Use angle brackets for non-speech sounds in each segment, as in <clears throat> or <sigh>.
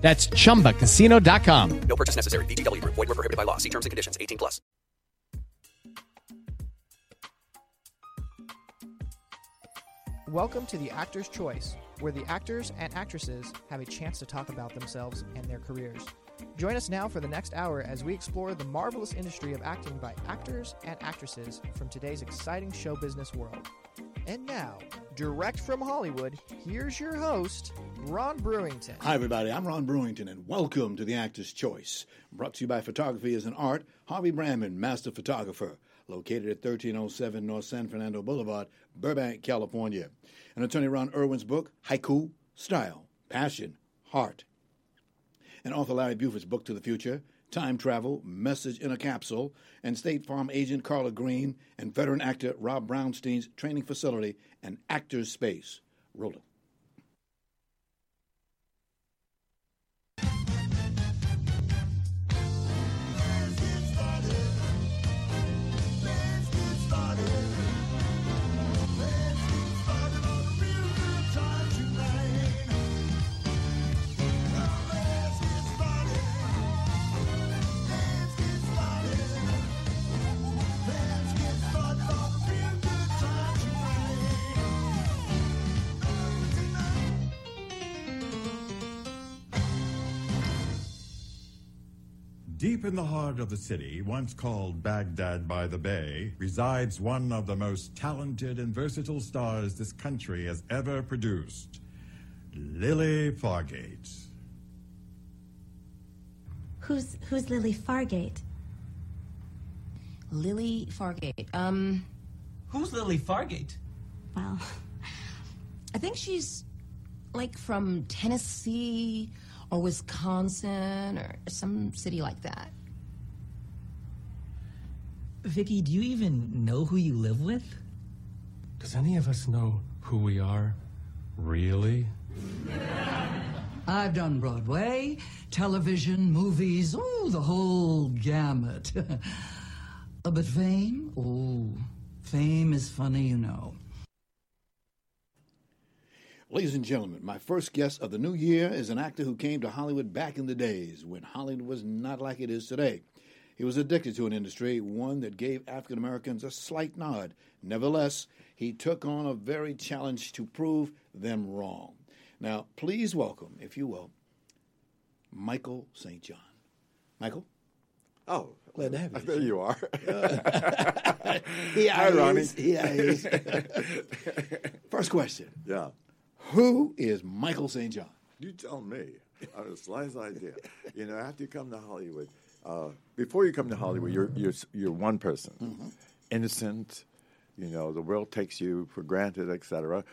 That's chumbacasino.com. No purchase necessary. VGW Group. Void were prohibited by law. See terms and conditions. 18 plus. Welcome to the Actor's Choice, where the actors and actresses have a chance to talk about themselves and their careers. Join us now for the next hour as we explore the marvelous industry of acting by actors and actresses from today's exciting show business world. And now, direct from Hollywood, here's your host, Ron Brewington. Hi, everybody. I'm Ron Brewington, and welcome to The Actor's Choice. Brought to you by Photography as an Art, Harvey Brandman, Master Photographer, located at 1307 North San Fernando Boulevard, Burbank, California. And attorney Ron Irwin's book, Haiku, Style, Passion, Heart. And author Larry Buford's book, To the Future, Time Travel, Message in a Capsule, and State Farm agent Carla Green, and veteran actor Rob Brownstein's training facility and Actors Space. Roll Deep in the heart of the city, once called Baghdad by the Bay, resides one of the most talented and versatile stars this country has ever produced Lily Fargate. Who's who's Lily Fargate? Lily Fargate. Um, Who's Lily Fargate? Well, <laughs> I think she's like from Tennessee or Wisconsin or some city like that. Vicky, do you even know who you live with? Does any of us know who we are? Really? I've done Broadway, television, movies, oh, the whole gamut. <laughs> Uh, but fame? Oh, fame is funny, you know. Ladies and gentlemen, my first guest of the new year is an actor who came to Hollywood back in the days when Hollywood was not like it is today. He was addicted to an industry, one that gave African Americans a slight nod. Nevertheless, he took on a very challenge to prove them wrong. Now, please welcome, if you will, Michael St. John. Michael? Oh, glad to have you. There you are. Here <laughs> Hi, he Ronnie. is. Here he is. <laughs> First question. Yeah. Who is Michael St. John? You tell me. I have the slightest idea. You know, after you come to Hollywood, uh, before you come to Hollywood, you're you're you're one person, Mm-hmm. innocent. You know, the world takes you for granted, etc.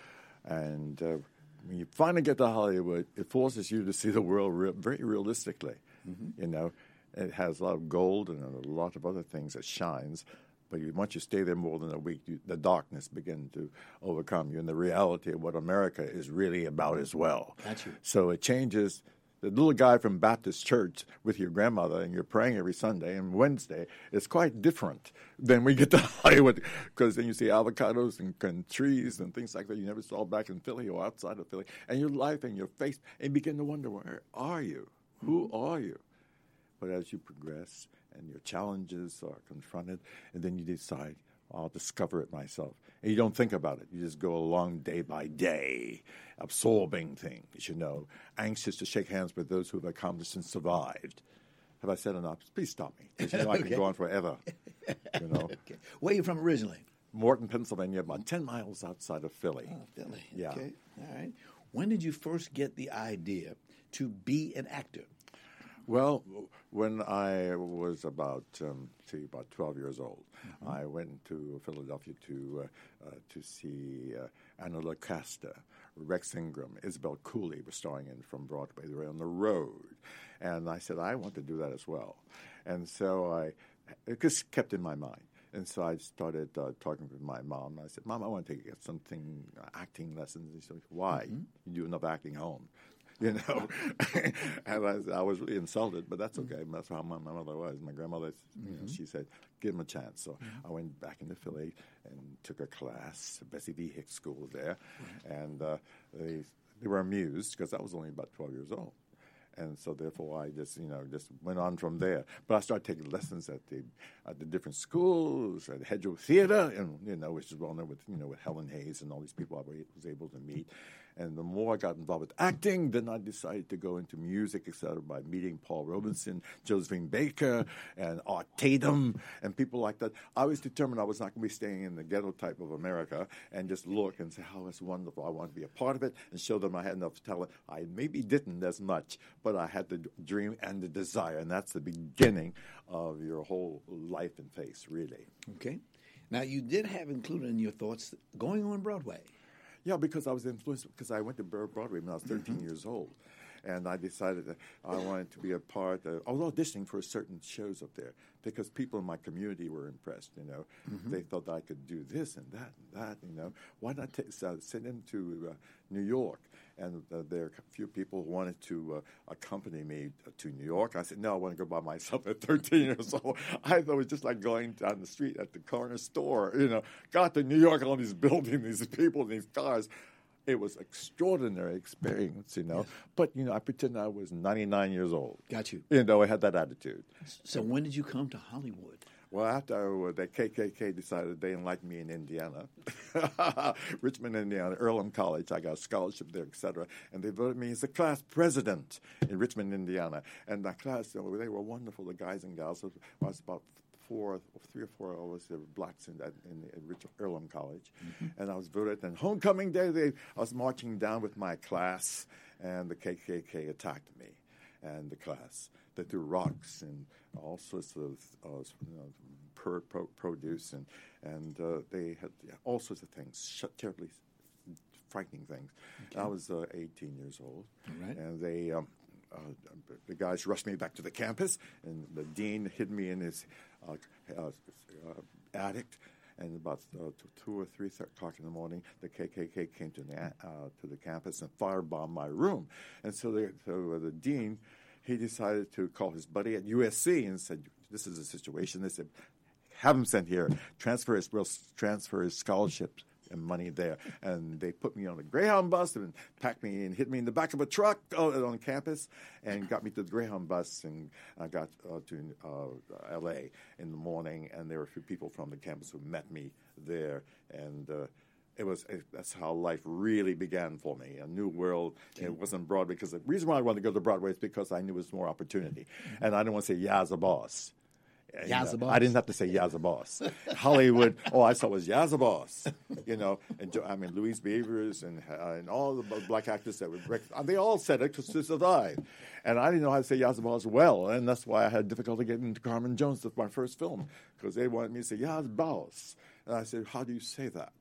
And uh, when you finally get to Hollywood, it forces you to see the world very realistically. Mm-hmm. You know, it has a lot of gold and a lot of other things that shines. But once you stay there more than a week, you, the darkness begins to overcome you, and the reality of what America is really about as well. Got you. So it changes. The little guy from Baptist church with your grandmother, and you're praying every Sunday and Wednesday, is quite different than we get to <laughs> Hollywood, because then you see avocados and, and trees and things like that you never saw back in Philly or outside of Philly, and your life and your face, and you begin to wonder, where are you? Who hmm. are you? But as you progress and your challenges are confronted, and then you decide, I'll discover it myself. And you don't think about it. You just go along day by day, absorbing things, you know, anxious to shake hands with those who have accomplished and survived. Have I said enough? Please stop me. 'cause you know I can go <laughs> on forever. You know, <laughs> Okay. Where are you from originally? Morton, Pennsylvania, about 10 miles outside of Philly. Oh, Philly. Yeah. Okay. All right. When did you first get the idea to be an actor? Well, when I was about, um, see, about 12 years old, I went to Philadelphia to uh, uh, to see uh, Anna Lucasta, Rex Ingram, Isabel Cooley were starring in from Broadway. They were on the road, and I said I want to do that as well, and so I it just kept in my mind. And so I started uh, talking with my mom. I said, "Mom, I want to take something uh, acting lessons." And she said, "Why? You do enough acting at home." <laughs> You know, <laughs> and I, I was really insulted, but that's mm. okay. That's how my, my mother was. My grandmother, you know, mm-hmm. she said, "Give him a chance." So mm-hmm. I went back into Philly and took a class. Bessie V. Hicks School there, and uh, they they were amused because I was only about twelve years old and so therefore I just you know just went on from there. But I started taking lessons at the at the different schools at Hedgerow Theater, and you know which is well known with you know with Helen Hayes and all these people I was able to meet. And the more I got involved with acting, then I decided to go into music, etc. By meeting Paul Robeson, Josephine Baker, and Art Tatum, and people like that. I was determined I was not going to be staying in the ghetto type of America and just look and say, oh, "How it's wonderful! I want to be a part of it," and show them I had enough talent. I maybe didn't as much, but I had the dream and the desire, and that's the beginning of your whole life and face, really. Okay. Now, you did have included in your thoughts going on Broadway. Yeah, because I was influenced because I went to Broadway when I was 13 years old. And I decided that I wanted to be a part. Of, I was auditioning for certain shows up there because people in my community were impressed. You know, they thought I could do this and that and that. You know, why not uh, send them to uh, New York? And uh, there are a few people who wanted to uh, accompany me to New York. I said, no, I want to go by myself at 13 years old. <laughs> I thought it was just like going down the street at the corner store. You know, got to New York, all these <laughs> buildings, these people, these cars. It was extraordinary experience, you know. But you know, I pretend I was 99 years old. Got you. You know, I had that attitude. So when did you come to Hollywood? Well, after uh, the KKK decided they didn't like me in Indiana, <laughs> Richmond, Indiana, Earlham College, I got a scholarship there, etc. And they voted me as the class president in Richmond, Indiana. And that class, you know, they were wonderful, the guys and gals. I was about four, three or four of us were blacks in, that, in, in Earlham College. And I was voted. And homecoming day, they, I was marching down with my class, and the KKK attacked me and the class. They threw rocks and all sorts of uh, you know, per, pro, produce, and and uh, they had all sorts of things, sh- terribly frightening things. I was uh, 18 years old, right. and they. Um, uh, the guys rushed me back to the campus, and the dean hid me in his uh, uh, attic. And about uh, two or three o'clock in the morning, the KKK came to the, uh, to the campus and firebombed my room. And so, the, so the dean, he decided to call his buddy at USC and said, "This is a situation." They said, "Have him sent here. Transfer his, will transfer his scholarships and money there." And they put me on a Greyhound bus and packed me and hit me in the back of a truck uh, on campus and got me to the Greyhound bus and I got uh, to uh, L.A. in the morning. And there were a few people from the campus who met me there and. Uh, it was it, that's how life really began for me a new world it wasn't broadway because the reason why i wanted to go to broadway is because i knew it was more opportunity mm-hmm. and i didn't want to say yeah as a boss uh, You Yaz a boss. I didn't have to say Yaz a boss. <laughs> Hollywood, all I saw was Yaz a boss. You know, and I mean Louise Beavers and uh, and all the black actors that were, uh, they all said it to survive, and I didn't know how to say Yaz a boss well, and that's why I had difficulty getting into Carmen Jones. That's my first film because they wanted me to say Yaz boss, and I said, how do you say that?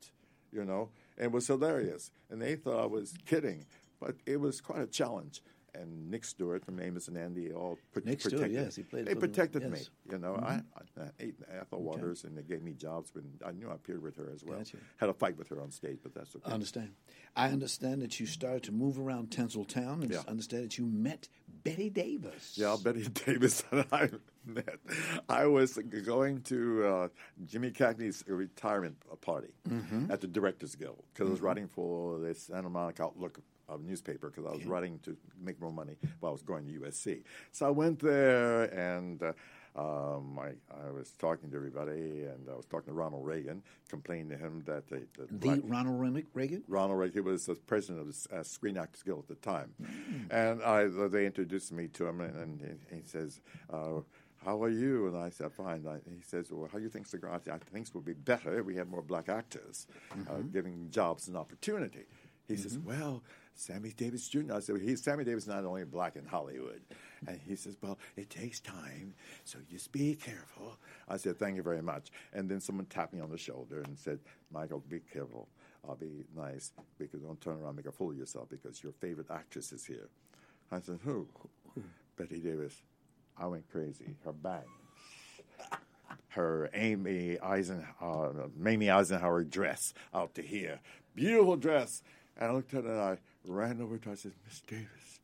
You know, and it was hilarious, and they thought I was kidding, but it was quite a challenge. And Nick Stewart from Amos and Andy all pro- Nick Stewart, protected. yes, he played They protected me. yes. You know, Mhm. I, I, ate Ethel Waters, and they gave me jobs. When I knew I appeared with her as well. Gotcha. Had a fight with her on stage, but that's okay. I understand. I understand that you started to move around Tinseltown and Yeah. understand that you met Bette Davis. Yeah, Bette <laughs> Davis and I <laughs> met. I was going to uh, Jimmy Cagney's retirement party Mhm. at the Directors Guild because I was Mhm. writing for the Santa Monica Outlook uh, newspaper because I was writing to make more money while I was going to USC. So I went there and. Uh, um, I, I was talking to everybody, and I was talking to Ronald Reagan, complaining to him that the, the, Ronald Reagan- Reagan? Ronald Reagan. He was the president of the uh, Screen Actors Guild at the time, Mm. and I, they introduced me to him, and, and he, he says, uh, "How are you?" And I said, "Fine." I, he says, "Well, how do you think the I "Things would be better if we had more black actors, uh, Mhm. giving jobs an opportunity." He says, Mm-hmm. "Well." Sammy Davis Jr. I said, he's, Sammy Davis is not only black in Hollywood. And he says, well, it takes time, so just be careful. I said, thank you very much. And then someone tapped me on the shoulder and said, Michael, be careful. I'll be nice because don't turn around and make a fool of yourself because your favorite actress is here. I said, who? Bette Davis. I went crazy. Her bang. her Amy Eisen, uh, Mamie Eisenhower dress out to here. Beautiful dress. And I looked at it and I ran over to her. I said, Miss Davis,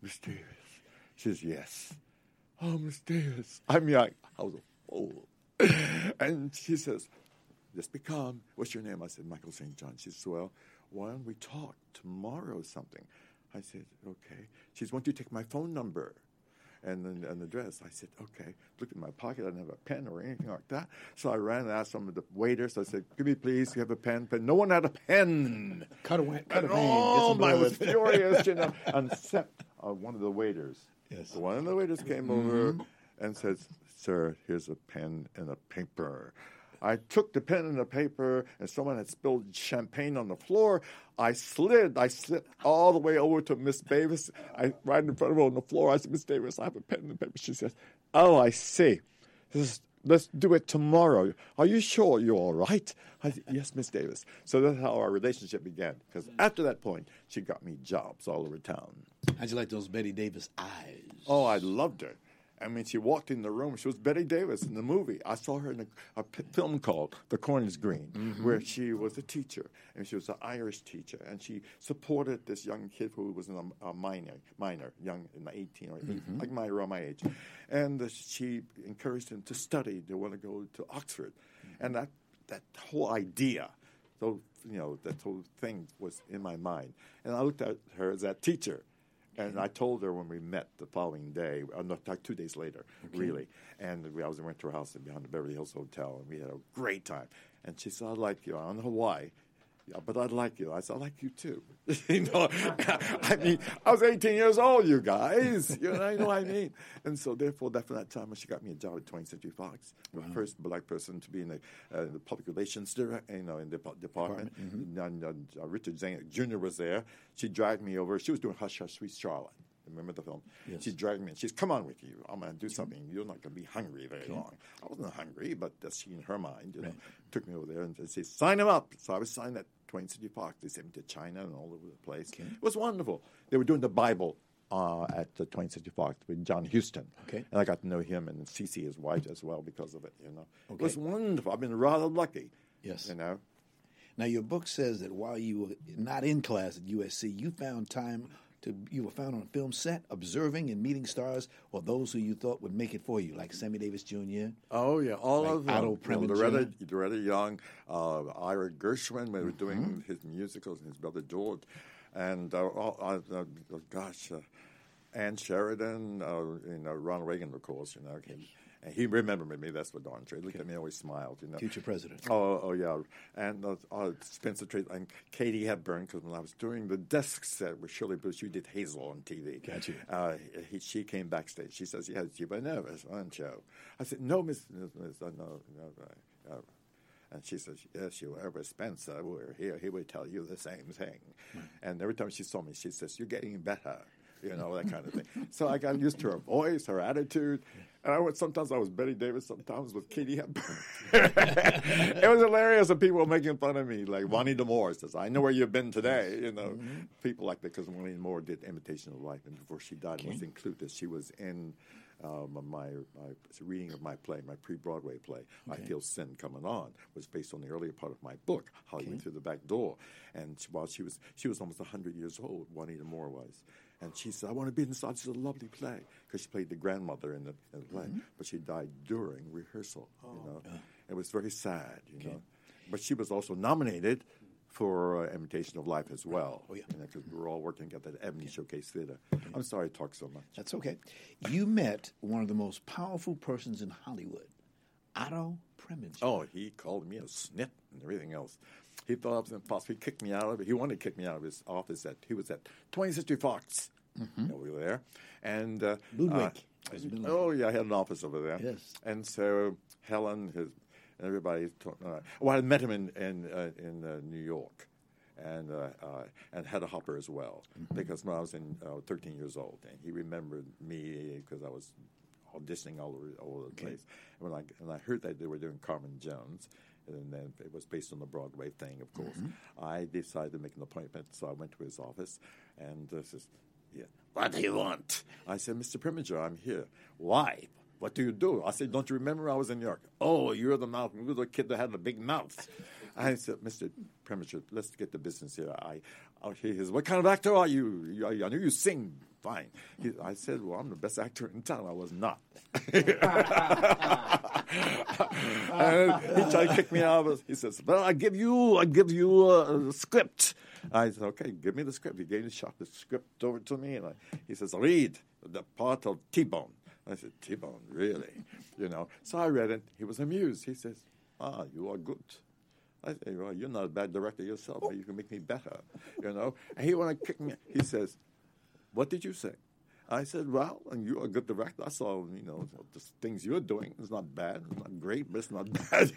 Miss Davis. She says, yes. Oh, Miss Davis. I'm young. I was a fool. <clears throat> and she says, just be calm. What's your name? I said, Michael St. John. She says, well, why don't we talk tomorrow or something? I said, okay. She says, why don't you take my phone number? And then and the dress. I said, okay. Looked in my pocket. I didn't have a pen or anything like that. So I ran and asked some of the waiters. I said, give me please, you have a pen? But no one had a pen. Cut a, cut a And vein. oh, I was furious, you know. Except uh, one of the waiters. Yes. One of the waiters came over and said, "Sir, here's a pen and a paper." I took the pen and the paper, and someone had spilled champagne on the floor. I slid, I slid all the way over to Miss Davis. I right in front of her on the floor. I said, "Miss Davis, I have a pen and a paper." She says, "Oh, I see. Is let's do it tomorrow. Are you sure you're all right? I said, yes, Miss Davis. So that's how our relationship began. Because after that point, she got me jobs all over town. How'd you like those Bette Davis eyes? Oh, I loved her. I mean, she walked in the room. She was Bette Davis in the movie. I saw her in a, a p- film called The Corn is Green, mm-hmm. where she was a teacher, and she was an Irish teacher, and she supported this young kid who was in a, a minor, minor, young, in 18 or 18, mm-hmm. like my around my age, and uh, she encouraged him to study. to want to go to Oxford, mm-hmm. and that that whole idea so you know that whole thing was in my mind, and I looked at her as that teacher, and I told her when we met the following day, uh, no, like two days later, really, and we, I was went to her house behind the Beverly Hills Hotel, and we had a great time. And she said, I'd like you. I don't know why." Yeah, but I like you. I said, I like you too. <laughs> you know, <laughs> I mean, I was 18 years old, you guys. You know, you know what I mean? And so, therefore, that from that time, she got me a job at 20th Century Fox, the first black person to be in the, uh, the public relations, dir- you know, in the po- department. And, uh, Richard Zane Jr. was there. She dragged me over. She was doing Hush Hush Sweet Charlotte. Remember the film? Yes. She dragged me and she's, come on with you. I'm going to do something. You're not going to be hungry very long. I wasn't hungry, but that's she in her mind, you know, took me over there and said, sign him up. So I was signed at 20th City Park. They sent me to China and all over the place. It was wonderful. They were doing the Bible uh, at the 20th Century Park with John Huston. Okay. And I got to know him and Cece, his wife, as well because of it, you know. It was wonderful. I've been rather lucky. Yes. You know. Now, your book says that while you were not in class at USC, you found time to you were found on a film set, observing and meeting stars or those who you thought would make it for you, like Sammy Davis Jr. Oh yeah, all Like of them. Otto Preminger. Loretta, Loretta Young, uh, Ira Gershwin, we were Mm-hmm. doing his musicals, and his brother George, and uh, all, uh, uh, gosh, uh, Ann Sheridan, uh, you know, Ronald Reagan, of course, you know. He, and he remembered me. That's what darn true. He looked at me, always smiled. You know, Future president. Oh, oh yeah, and uh, uh, Spencer Tracy and Katie Hepburn. Because when I was doing the desk set with Shirley Booth, you did Hazel on TV. Got you. Uh, he, she came backstage. She says, "Yes, you were nervous, aren't you?" I said, "No, Miss, Miss, Miss uh, no, no." Uh, and she says, "Yes, you were with Spencer. We're here. He would tell you the same thing." And every time she saw me, she says, "You're getting better." You know that kind of thing. So I got used to her voice, her attitude, and I would sometimes I was Bette Davis, sometimes with Katie Hepburn. <laughs> it was hilarious, and people were making fun of me. Like Juanita Moore says, "I know where you've been today." You know, people like that because Juanita Moore did Imitation of Life, and before she died, was included. She was in um, my, my reading of my play, my pre-Broadway play, "I Feel Sin Coming On," was based on the earlier part of my book, "How You Went Through the Back Door." And she- while she was she was almost hundred years old, Juanita Moore was. And she said, I want to be inside. It's a lovely play because she played the grandmother in the, in the play, but she died during rehearsal. you know, it was very sad. You know, but she was also nominated for uh, Imitation of Life as well. Oh yeah, because we were all working at Ebony Showcase Theater. I'm sorry I talk so much. That's okay. You met one of the most powerful persons in Hollywood, Otto Preminger. Oh, he called me a snit and everything else. He thought I was impossible. He kicked me out of it. He wanted to kick me out of his office. At he was at 20th Century Fox over there, and uh, Ludwig. uh, oh yeah, I had an office over there. Yes. and so Helen, his, and everybody. Uh, well, I met him in in uh, in uh, New York. And uh, uh, and Hedda Hopper as well, because when I was in uh, 13 years old, and he remembered me because I was auditioning all over, all over the place. And when I and I heard that they were doing Carmen Jones, and then it was based on the Broadway thing, of course. I decided to make an appointment, so I went to his office, and uh, says, "Yeah, what do you want?" I said, "Mr. Preminger, I'm here. Why?" What do you do? I said, Don't you remember I was in New York? Oh, you're the mouth. You're the kid that had the big mouth. I said, Mr. Preminger, let's get the business here. I, I, he says, What kind of actor are you? I, I knew you sing fine. He, I said, Well, I'm the best actor in town. I was not. <laughs> and he tried to kick me out. Of, he says, "Well, I give you, I give you a, a script." I said, "Okay, give me the script." He gave me shot the script over to me, and I, he says, "Read the part of T-Bone." I said, "T-Bone, really?" You know. So I read it. He was amused. He says, "Ah, you are good." I say, "Well, you're not a bad director yourself, but you can make me better." You know. And he want to kick me. He says, "What did you say?" I said, well, and you're a good director. I saw, you know, the things you're doing. It's not bad. It's not great, but it's not <laughs> bad.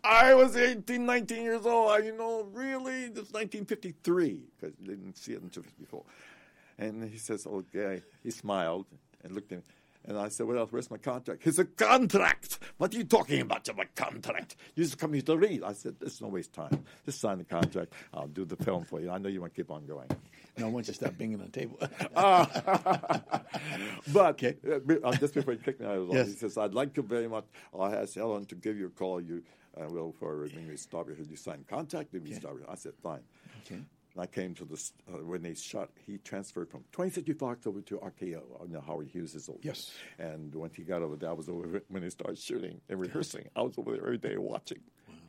<laughs> I was 18, 19 years old. I, you know, really, it's 1953, because didn't see it until 54. And he says, okay. He smiled and looked at me. And I said, well, else? Where's my contract? He said, contract. What are you talking about? To my contract. You just come here to read. I said, there's no waste time. Just sign the contract. I'll do the film for you. I know you want to keep on going. No, once you stop banging on the table. <laughs> uh, but uh, just before you kicked me out of the Yes. he says, I'd like to very much, I asked Helen to give you a call. You uh, will for when we start with you sign contract, then we start with I said, fine. Okay. I came to this, uh, when they shot, he transferred from 20th Century Fox over to RKO, you know, Howard Hughes' old. Yes. And when he got over there, I was over when they started shooting and rehearsing. I was over there every day watching.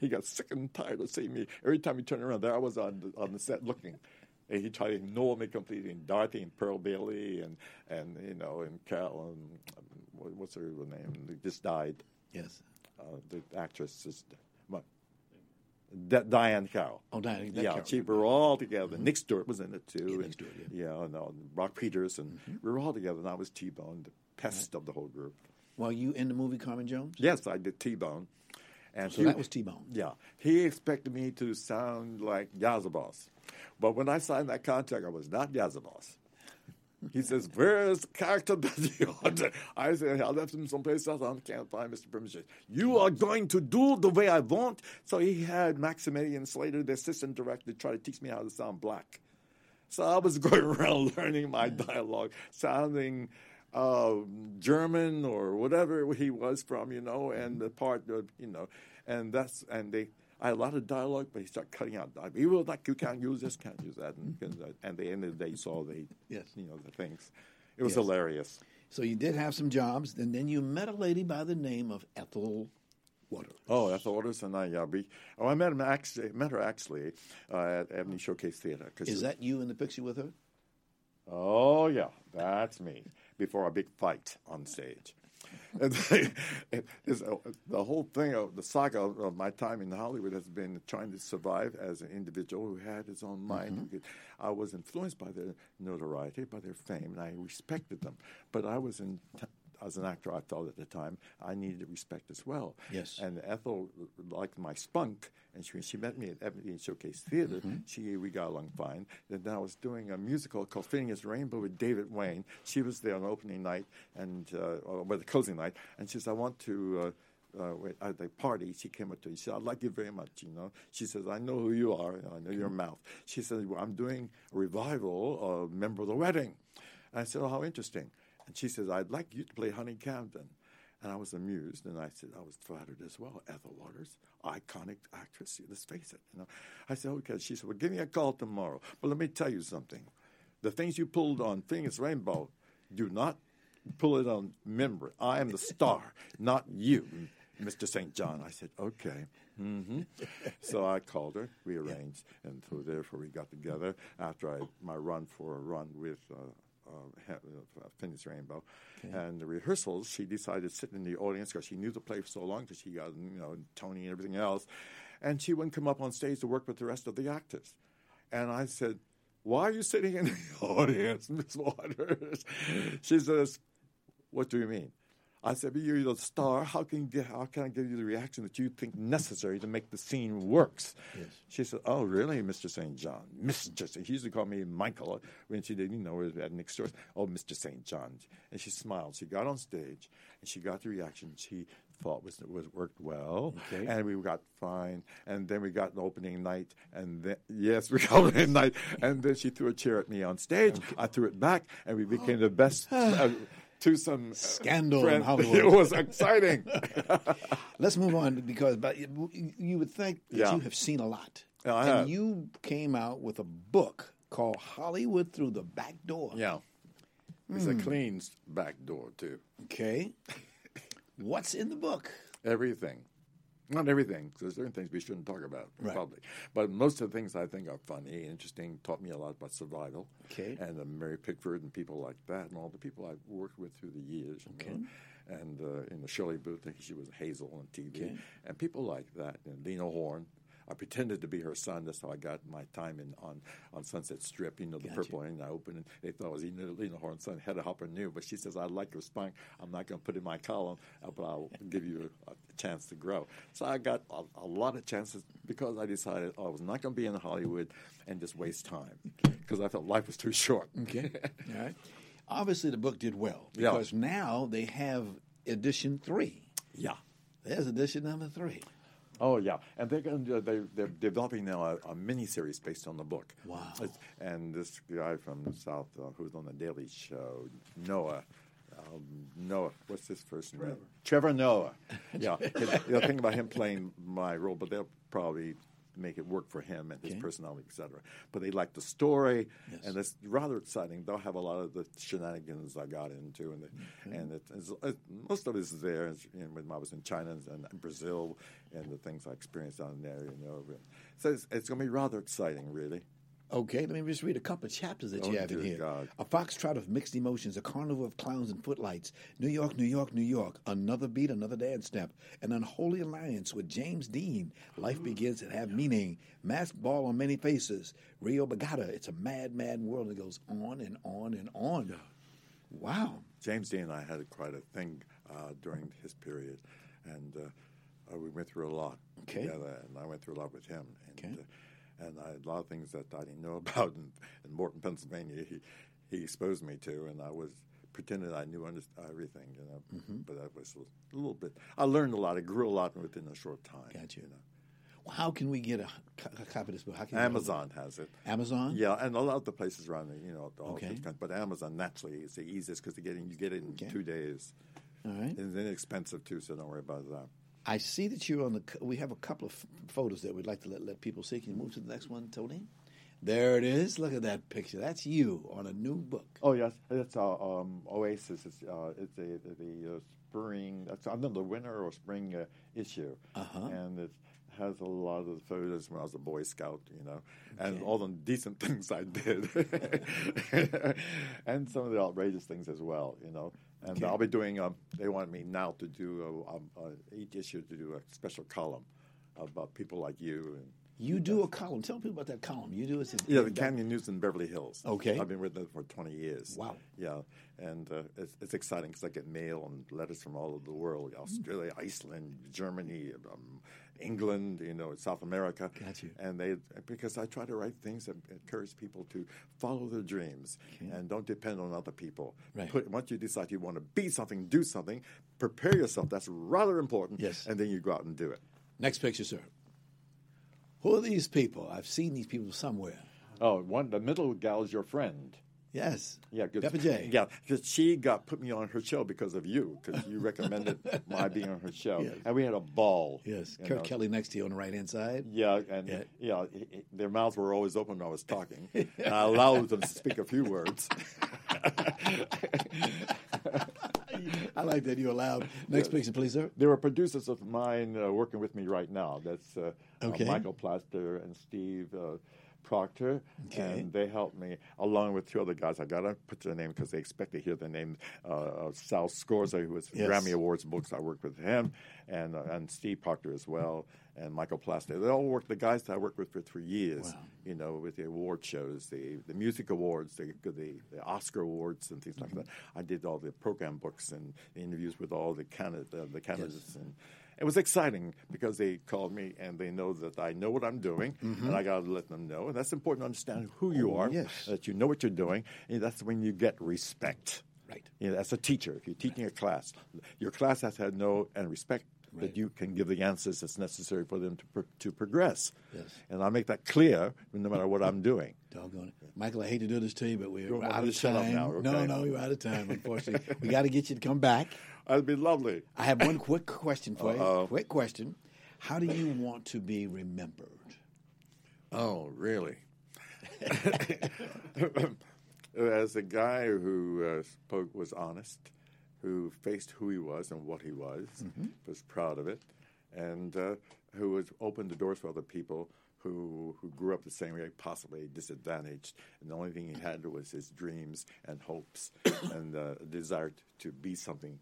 He got sick and tired of seeing me. Every time he turned around, there I was on the, on the set looking. And he tried to ignore me completely. And Dorothy and Pearl Bailey and, and you know, and Carol, and, um, what- what's her name? They just died. Yes. Uh, the actress is, Di- Diahann Carroll. Oh, Diahann- yeah, Carroll. we were all together. Mm-hmm. Nick Stewart was in it too. Yeah, Nick Stewart, yeah, no, and uh, Brock Peters, and mm-hmm. we were all together. And I was T Bone, the pest of the whole group. While you in the movie Carmen Jones? Yes, I did T Bone. And So that was T-Bone. Yeah, he expected me to sound like Yazabos, but when I signed that contract, I was not Yazabos. He says, "Where's the character that <laughs> you want?" I say, "I left him someplace else. I can't find Mr. Primitive. You are going to do the way I want." So he had Maximilian Slater, the assistant director, try to teach me how to sound black. So I was <laughs> going around learning my dialogue, sounding uh, German or whatever he was from, you know, and the part of, you know, and that's, and they, I had a lot of dialogue, but he started cutting out. We will not, you can't use this, can't use that. And, and at the end of the day, you saw the, Yes. you know, the things. It was Yes. hilarious. So you did have some jobs, and then you met a lady by the name of Ethel Waters. Oh, Ethel Waters and I, yeah. We, oh, I met him actually, met her actually uh, at Ebony Showcase Theater. 'cause Is that you in the picture with her? Oh yeah, that's me. Before a big fight on stage. <laughs> And it's, uh, the whole thing of the saga of, of my time in Hollywood has been trying to survive as an individual who had his own mind. who could- I was influenced by their notoriety, by their fame, and I respected them. But I was in. As an actor, I felt at the time I needed respect as well. Yes. And Ethel liked my spunk, and she, she met me at Ebony Showcase Theater. She we got along fine. And then I was doing a musical called Finian's Rainbow with David Wayne. She was there on opening night and uh, or well, the closing night, and she says, "I want to." Uh, uh, wait, at the party, she came up to me. She said, "I like you very much." You know, she says, "I know who you are. I know your mouth." She says, well, "I'm doing a revival of Member of the Wedding." And I said, "Oh, how interesting." And she says, "I'd like you to play Honey Camden." And I was amused, and I said, I was flattered as well. Ethel Waters, iconic actress, let's face it. You know, I said, okay. She said, well, give me a call tomorrow. But let me tell you something. The things you pulled on Finian's Rainbow, do not pull it on Member. I am the star, <laughs> not you, Mr. St. John. I said, okay. hmm <laughs> so I called her, we arranged, and so therefore we got together after I my run for a run with uh, uh, uh, Finian's Rainbow. And the rehearsals, she decided to sit in the audience because she knew the play for so long because she got, you know, Tony and everything else. And she wouldn't come up on stage to work with the rest of the actors. And I said, why are you sitting in the <laughs> audience, Miss Waters? She says, what do you mean? I said, but you're the star. How can, you get, how can I give you the reaction that you think necessary to make the scene works? Yes. She said, oh, really, Mr. St. John? Mr. St. She used to call me Michael when she didn't know her at Nick Stewart. Oh, Mr. St. John. And she smiled. She got on stage, and she got the reaction she thought was, was worked well. Okay. And we got fine. And then we got an opening night. And then, yes, <laughs> we got the opening night. And then she threw a chair at me on stage. I threw it back, and we became <gasps> the best. Uh, To some uh, Scandal in <laughs> Hollywood. It was exciting. <laughs> Let's move on because but you would think that Yeah. you have seen a lot. And have. you came out with a book called Hollywood Through the Back Door. yeah, it's Hmm. a clean back door too. Okay. <laughs> What's in the book? Everything. Not everything, 'cause there's certain things we shouldn't talk about in Right. public. But most of the things I think are funny, interesting, taught me a lot about survival. Okay. And uh, Mary Pickford and people like that, and all the people I've worked with through the years. you know. And uh, in the Shirley Booth, she was Hazel on TV. Okay. And people like that. And Lena Horne. I pretended to be her son. That's how I got my time in on, on Sunset Strip. You know, the Gotcha. purple and I opened it. They thought it was Lena, Lena Horne's son. Hedda Hopper knew, but she says, I like your spine. I'm not going to put it in my column, uh, but I'll give you a, a chance to grow. So I got a, a lot of chances because I decided I was not going to be in Hollywood and just waste time because I felt life was too short. Okay. <laughs> All right. Obviously, the book did well Yeah. because now they have edition three. Yeah. There's edition number three. Oh yeah, and they're going to, they they're developing now a, a mini series based on the book. Wow. It's- and this guy from the South uh, who's on the Daily Show, Noah. Um, Noah, what's his first name? Trevor Noah. <laughs> Yeah, they'll think about him playing my role, but they'll probably make it work for him and his Okay. personality, etc. But they like the story, Yes. and it's rather exciting. They'll have a lot of the shenanigans I got into, and the, and it, it's, it, most of it is there. It's, you know, when I was in China and, and Brazil, and the things I experienced down there, you know. So it's, it's going to be rather exciting, really. Okay, let me just read a couple of chapters that Oh, you have in here. God. A foxtrot of mixed emotions, a carnival of clowns and footlights. New York, New York, New York. Another beat, another dance step. An unholy alliance with James Dean. Life begins to have meaning. Masked ball on many faces. Rio Bagata. It's a mad, mad world It goes on and on and on. Wow. James Dean and I had quite a thing uh, during his period, and uh, uh, we went through a lot Okay. together, and I went through a lot with him. And, Okay. uh, and I had a lot of things that I didn't know <laughs> about in, in Morton, Pennsylvania. He, he exposed me to, and I was pretended I knew under, everything, you know. Mm-hmm. But that was a little bit. I learned a lot. I grew a lot within a short time. Gotcha. You know. Well, how can we get a, a copy of this book? How can we- Amazon has it. Amazon? Yeah, and a lot of the places around the, you know, all Okay. kinds- but Amazon naturally is the easiest because you get it, you get it in Okay. two days. All right. And it's inexpensive too, so don't worry about that. I see that you're on the. We have a couple of photos that we'd like to let, let people see. Can you move to the next one, Tony? There it is. Look at that picture. That's you on a new book. Oh yes, it's uh, um, Oasis. It's uh, it's a, the uh, spring. That's another winter or spring uh, issue, Uh-huh. and it has a lot of the photos when I was a Boy Scout, you know, and all the decent <laughs> things I did, <laughs> and some of the outrageous things as well, you know. And Okay. I'll be doing. Um, they want me now to do um, uh, each issue to do a special column about people like you and. You do a column. Tell people about that column. You do it. Yeah, the Canyon News in Beverly Hills. Okay. I've been with them for 20 years. Wow. Yeah, and uh, it's, it's exciting because I get mail and letters from all over the world Australia, Iceland, Germany, um, England, you know, South America. Got you. And they, because I try to write things that encourage people to follow their dreams and don't depend on other people. Right. Put, once you decide you want to be something, do something, prepare yourself. That's rather important. Yes. And then you go out and do it. Next picture, sir. Who are these people? I've seen these people somewhere. Oh, one, the middle gal is your friend. Yes. Yeah, Pepper J. <laughs> Yeah, because she got put me on her show because of you, because you recommended <laughs> my being on her show, Yes. and we had a ball. Yes. Kurt know. Kelly next to you on the right hand side. Yeah, and Yeah. yeah, their mouths were always open when I was talking, <laughs> I allowed them to speak a few words. <laughs> I like that you allowed. Next picture, please, sir. There are producers of mine uh, working with me right now. That's uh, uh, Okay. Michael Plaster and Steve uh, Proctor, Okay. and they helped me along with two other guys. I gotta put their name because they expect to hear the name. Uh, of Sal Scorza, who was Yes. Grammy Awards books. I worked with him, and uh, and Steve Proctor as well, and Michael Plaster. They all work. The guys that I worked with for three years. Wow. You know, with the award shows, the the music awards, the the, the Oscar awards, and things Mm-hmm. like that. I did all the program books and the interviews with all the candidate, uh, the candidates, and it was exciting because they called me and they know that I know what I'm doing, and I got to let them know. And that's important to understand who you Mm-hmm. Oh, are, yes. that you know what you're doing, and that's when you get respect. Right. You know, as a teacher, if you're teaching a class, your class has to know and respect that you can give the answers that's necessary for them to pro- to progress. Yes. And I make that clear no matter what I'm doing. Doggone it. Michael, I hate to do this to you, but we're me out of shut up time. now, No, okay? no, you're out of time, unfortunately. we got to get you to come back. That'd be lovely. I have one quick question for Uh-oh. you. Quick question. How do you want to be remembered? Oh, really? <laughs> As a guy who uh, spoke was honest, who faced who he was and what he was, was proud of it, and uh, who was opened the doors for other people who who grew up the same way, possibly disadvantaged, and the only thing he had was his dreams and hopes <coughs> and uh, a desire to be something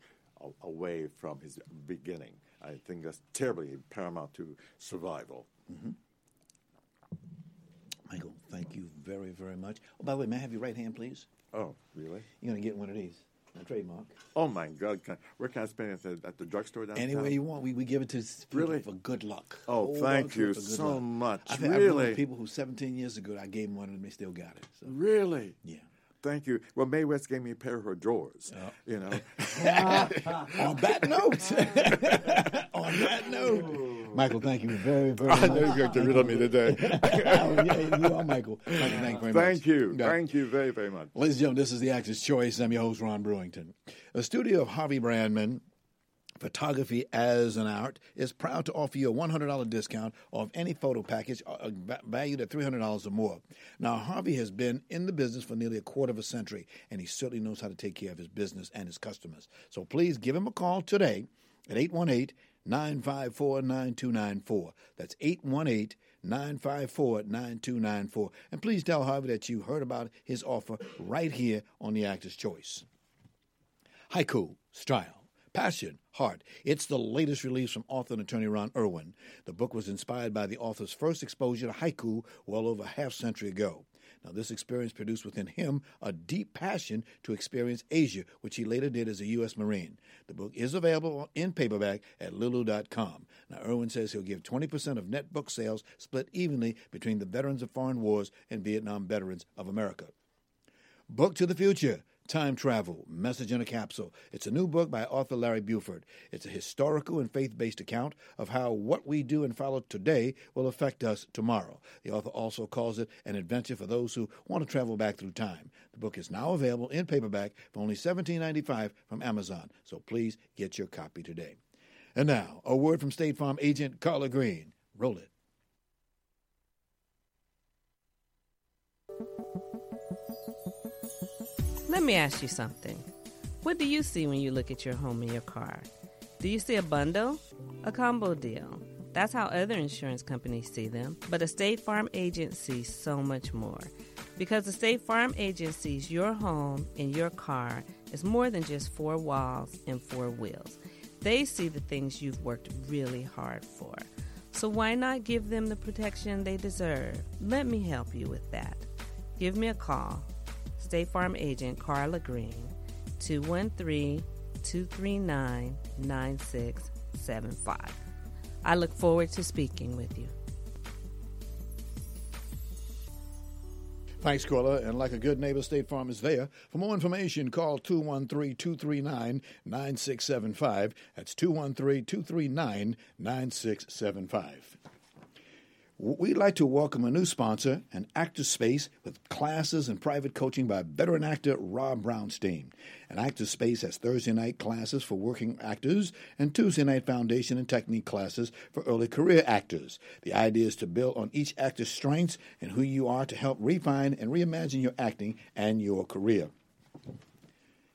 away from his beginning. I think that's terribly paramount to survival. Mm-hmm. Michael, thank you very, very much. Oh, by the way, may I have your right hand, please? Oh, really? You're going to get one of these. A trademark. Oh my God! Can, where can I spend it at the, at the drugstore downtown? Any way you want. We, we give it to people Really? for good luck. Oh, Whole thank you so luck. much. I've, had- I've Really? known people who 17 years ago, I gave them one and they still got it. So. Really? Yeah. Thank you. Well, Mae West gave me a pair of her drawers. You know. <laughs> On that note, <laughs> on that note, Michael, thank you very, very much. I much. know you're going to get rid of me today. <laughs> oh, yeah, you are Michael. Michael, thank you very much. Thank you. Yeah. Thank you very, very much. Ladies and gentlemen, this is the Actor's Choice. I'm your host, Ron Brewington. A studio of Harvey Brandman, Photography as an Art, is proud to offer you a $100 discount off any photo package uh, valued at $300 or more. Now, Harvey has been in the business for nearly a quarter of a century, and he certainly knows how to take care of his business and his customers. So please give him a call today at 818 954 9294. That's 818 954 9294. And please tell Harvey that you heard about his offer right here on The Actor's Choice. Haiku, style, passion, heart. It's the latest release from author and attorney Ron Irwin. The book was inspired by the author's first exposure to haiku well over a half century ago. Now, this experience produced within him a deep passion to experience Asia, which he later did as a U.S. Marine. The book is available in paperback at lulu.com. Now, Irwin says he'll give 20% of net book sales split evenly between the veterans of foreign wars and Vietnam veterans of America. Book to the Future Time Travel Message in a Capsule. It's a new book by author Larry Buford. It's a historical and faith based account of how what we do and follow today will affect us tomorrow. The author also calls it an adventure for those who want to travel back through time. The book is now available in paperback for only $17.95 from Amazon, so please get your copy today. And now, a word from State Farm agent Carla Green. Roll it. Let me ask you something. What do you see when you look at your home and your car? Do you see a bundle? A combo deal? That's how other insurance companies see them. But a State Farm agent sees so much more. Because the State Farm agent sees your home and your car as more than just four walls and four wheels. They see the things you've worked really hard for. So why not give them the protection they deserve? Let me help you with that. Give me a call. State Farm agent Carla Green, 213 239 9675. I look forward to speaking with you. Thanks, Carla. And like a good neighbor, State Farm is there. For more information, call 213 239 9675. That's 213 239 9675. We'd like to welcome a new sponsor, an Actor Space, with classes and private coaching by veteran actor Rob Brownstein. An Actor Space has Thursday night classes for working actors and Tuesday night foundation and technique classes for early career actors. The idea is to build on each actor's strengths and who you are to help refine and reimagine your acting and your career.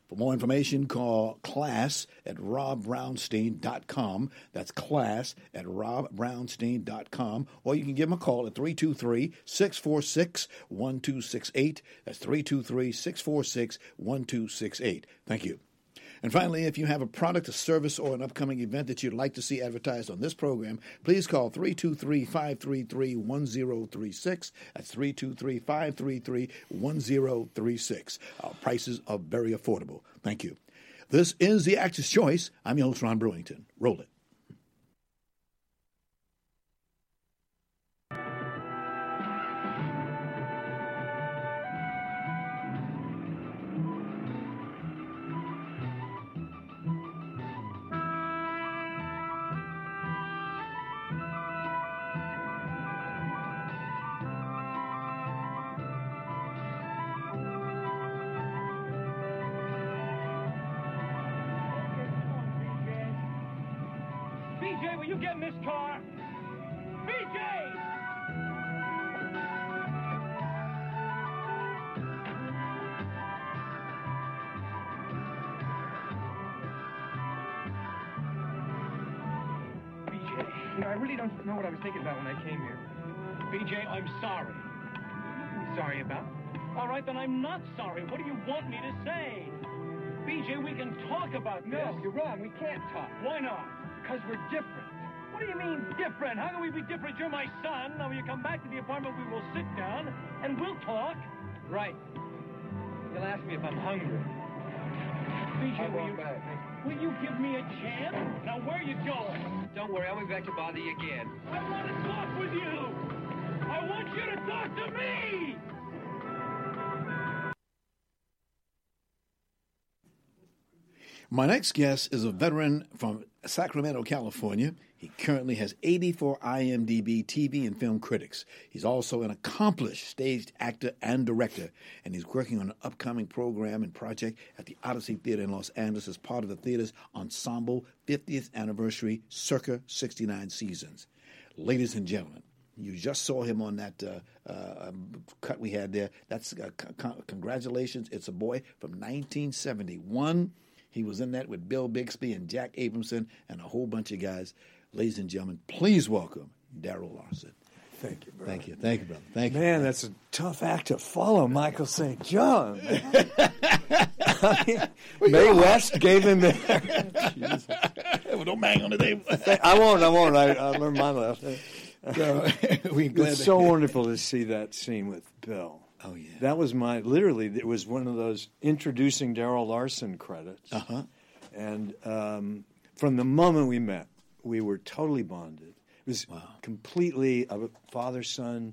For more information, call class at robbrownstein.com. That's class at robbrownstein.com. Or you can give him a call at 323 646 1268. That's 323 646 1268. Thank you. And finally, if you have a product, a service, or an upcoming event that you'd like to see advertised on this program, please call 323 533 1036. That's 323 533 1036. Our prices are very affordable. Thank you. This is The Actor's Choice. I'm your host, Ron Brewington. Roll it. BJ, will you get in this car? BJ! BJ, you know, I really don't know what I was thinking about when I came here. BJ, I'm sorry. Sorry about? All right, then I'm not sorry. What do you want me to say? BJ, we can talk about this. No, you're wrong. We can't talk. Why not? Because we're different. What do you mean different? How can we be different? You're my son. Now, when you come back to the apartment, we will sit down and we'll talk. Right. You'll ask me if I'm hungry. BJ, will you, will you give me a chance? Now, where are you going? Don't worry, I'll be back to bother you again. I want to talk with you. I want you to talk to me. My next guest is a veteran from Sacramento, California. He currently has 84 IMDb TV and film critics. He's also an accomplished stage actor and director, and he's working on an upcoming program and project at the Odyssey Theater in Los Angeles as part of the theater's ensemble 50th anniversary circa 69 seasons. Ladies and gentlemen, you just saw him on that uh, uh, cut we had there. That's uh, congratulations. It's a boy from 1971. He was in that with Bill Bixby and Jack Albertson and a whole bunch of guys. Ladies and gentlemen, please welcome Darrell Larson. Thank you, brother. Thank you. Thank you, brother. Thank you. Man, that's a tough act to follow, Michael St. John. <laughs> I mean, Mae West gave him the. <laughs> well, don't bang on the table. I won't. I won't. I, I learned my lesson. <laughs> So, we it's so wonderful to see that scene with Bill. Oh yeah. That was my literally. It was one of those introducing Darrell Larson credits. Uh huh. And um, from the moment we met, we were totally bonded. It was completely a father son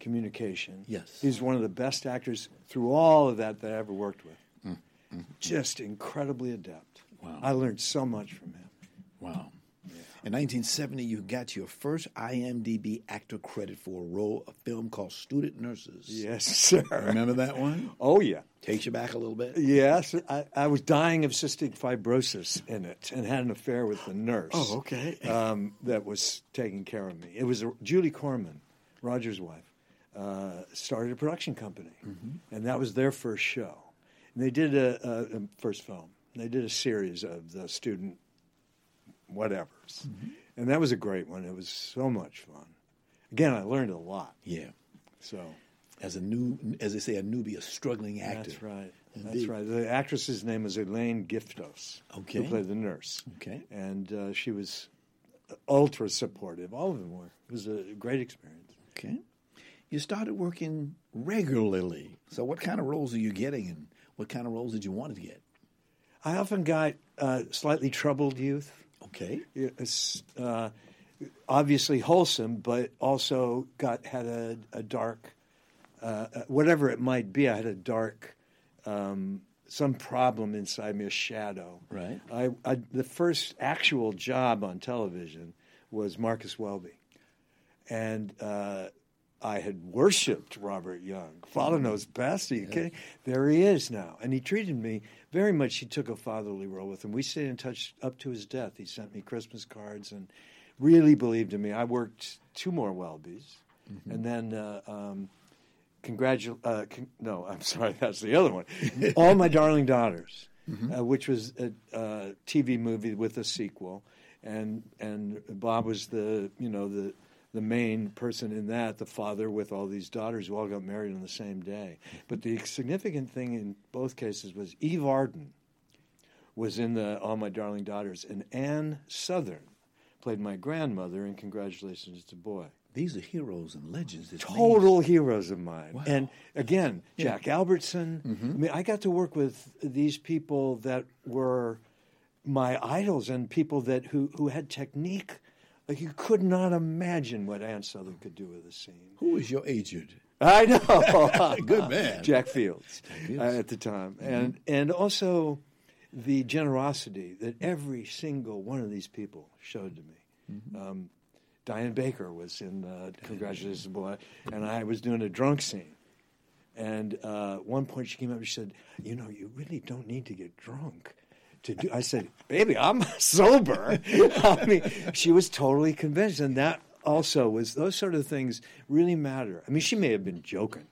communication. Yes. He's one of the best actors through all of that that I ever worked with. Mm, Just incredibly adept. Wow. I learned so much from him. Wow. In 1970, you got your first IMDb actor credit for a role, a film called Student Nurses. Yes, sir. Remember that one? Oh, yeah. Takes you back a little bit? Yes, I, I was dying of cystic fibrosis in it and had an affair with the nurse. Oh, okay. Um, that was taking care of me. It was a, Julie Corman, Roger's wife, uh, started a production company, Mm-hmm. and that was their first show. And they did a, a, a first film. They did a series of the student whatevers, Mm-hmm. and that was a great one. It was so much fun. Again, I learned a lot. Yeah. So As a new, as they say, a newbie, a struggling actor. That's right. That's right. The actress's name was Elaine Giftos. Okay. Who played the nurse. Okay. And uh, she was ultra supportive. All of them were. It was a great experience. Okay. You started working regularly. So, what kind of roles are you getting, and what kind of roles did you want to get? I often got uh, slightly troubled youth. Okay. It's, uh, obviously wholesome, but also got had a, a dark, uh, uh, whatever it might be. I had a dark, um, some problem inside me, a shadow. Right. I, I the first actual job on television was Marcus Welby, and uh, I had worshipped Robert Young. Father knows best. Are you kidding? There he is now, and he treated me very much. He took a fatherly role with him. We stayed in touch up to his death. He sent me Christmas cards and really believed in me. I worked two more Welbys, and then. Uh, um, Congratu- uh, con- no, I'm <laughs> sorry, that's the other one. All My Darling Daughters, uh, which was a, uh TV movie with a sequel, and and Bob was the you know the the main person in that, the father with all these daughters who all got married on the same day. But the significant thing in both cases was Eve Arden was in the All My Darling Daughters, and Ann Sothern played my grandmother in Congratulations to Boy. These are heroes and legends. Total heroes of mine. Wow. And again, Yeah. Jack Albertson. Mhm. I mean, I got to work with these people that were my idols and people that who, who had technique. Like you could not imagine what Ann Sothern could do with a scene. Who was your agent? I know. <laughs> Good man. Jack Fields, uh, at the time, Mhm. and and also the generosity that every single one of these people showed to me. Mm-hmm. Um, Diane Baker was in uh, Congratulations, Boy, and I was doing a drunk scene. And uh, one point she came up and she said, "You know, you really don't need to get drunk. To do. I said, "Baby, I'm <laughs> sober." I mean, she was totally convinced, and that also was those sort of things really matter. I mean, she may have been joking,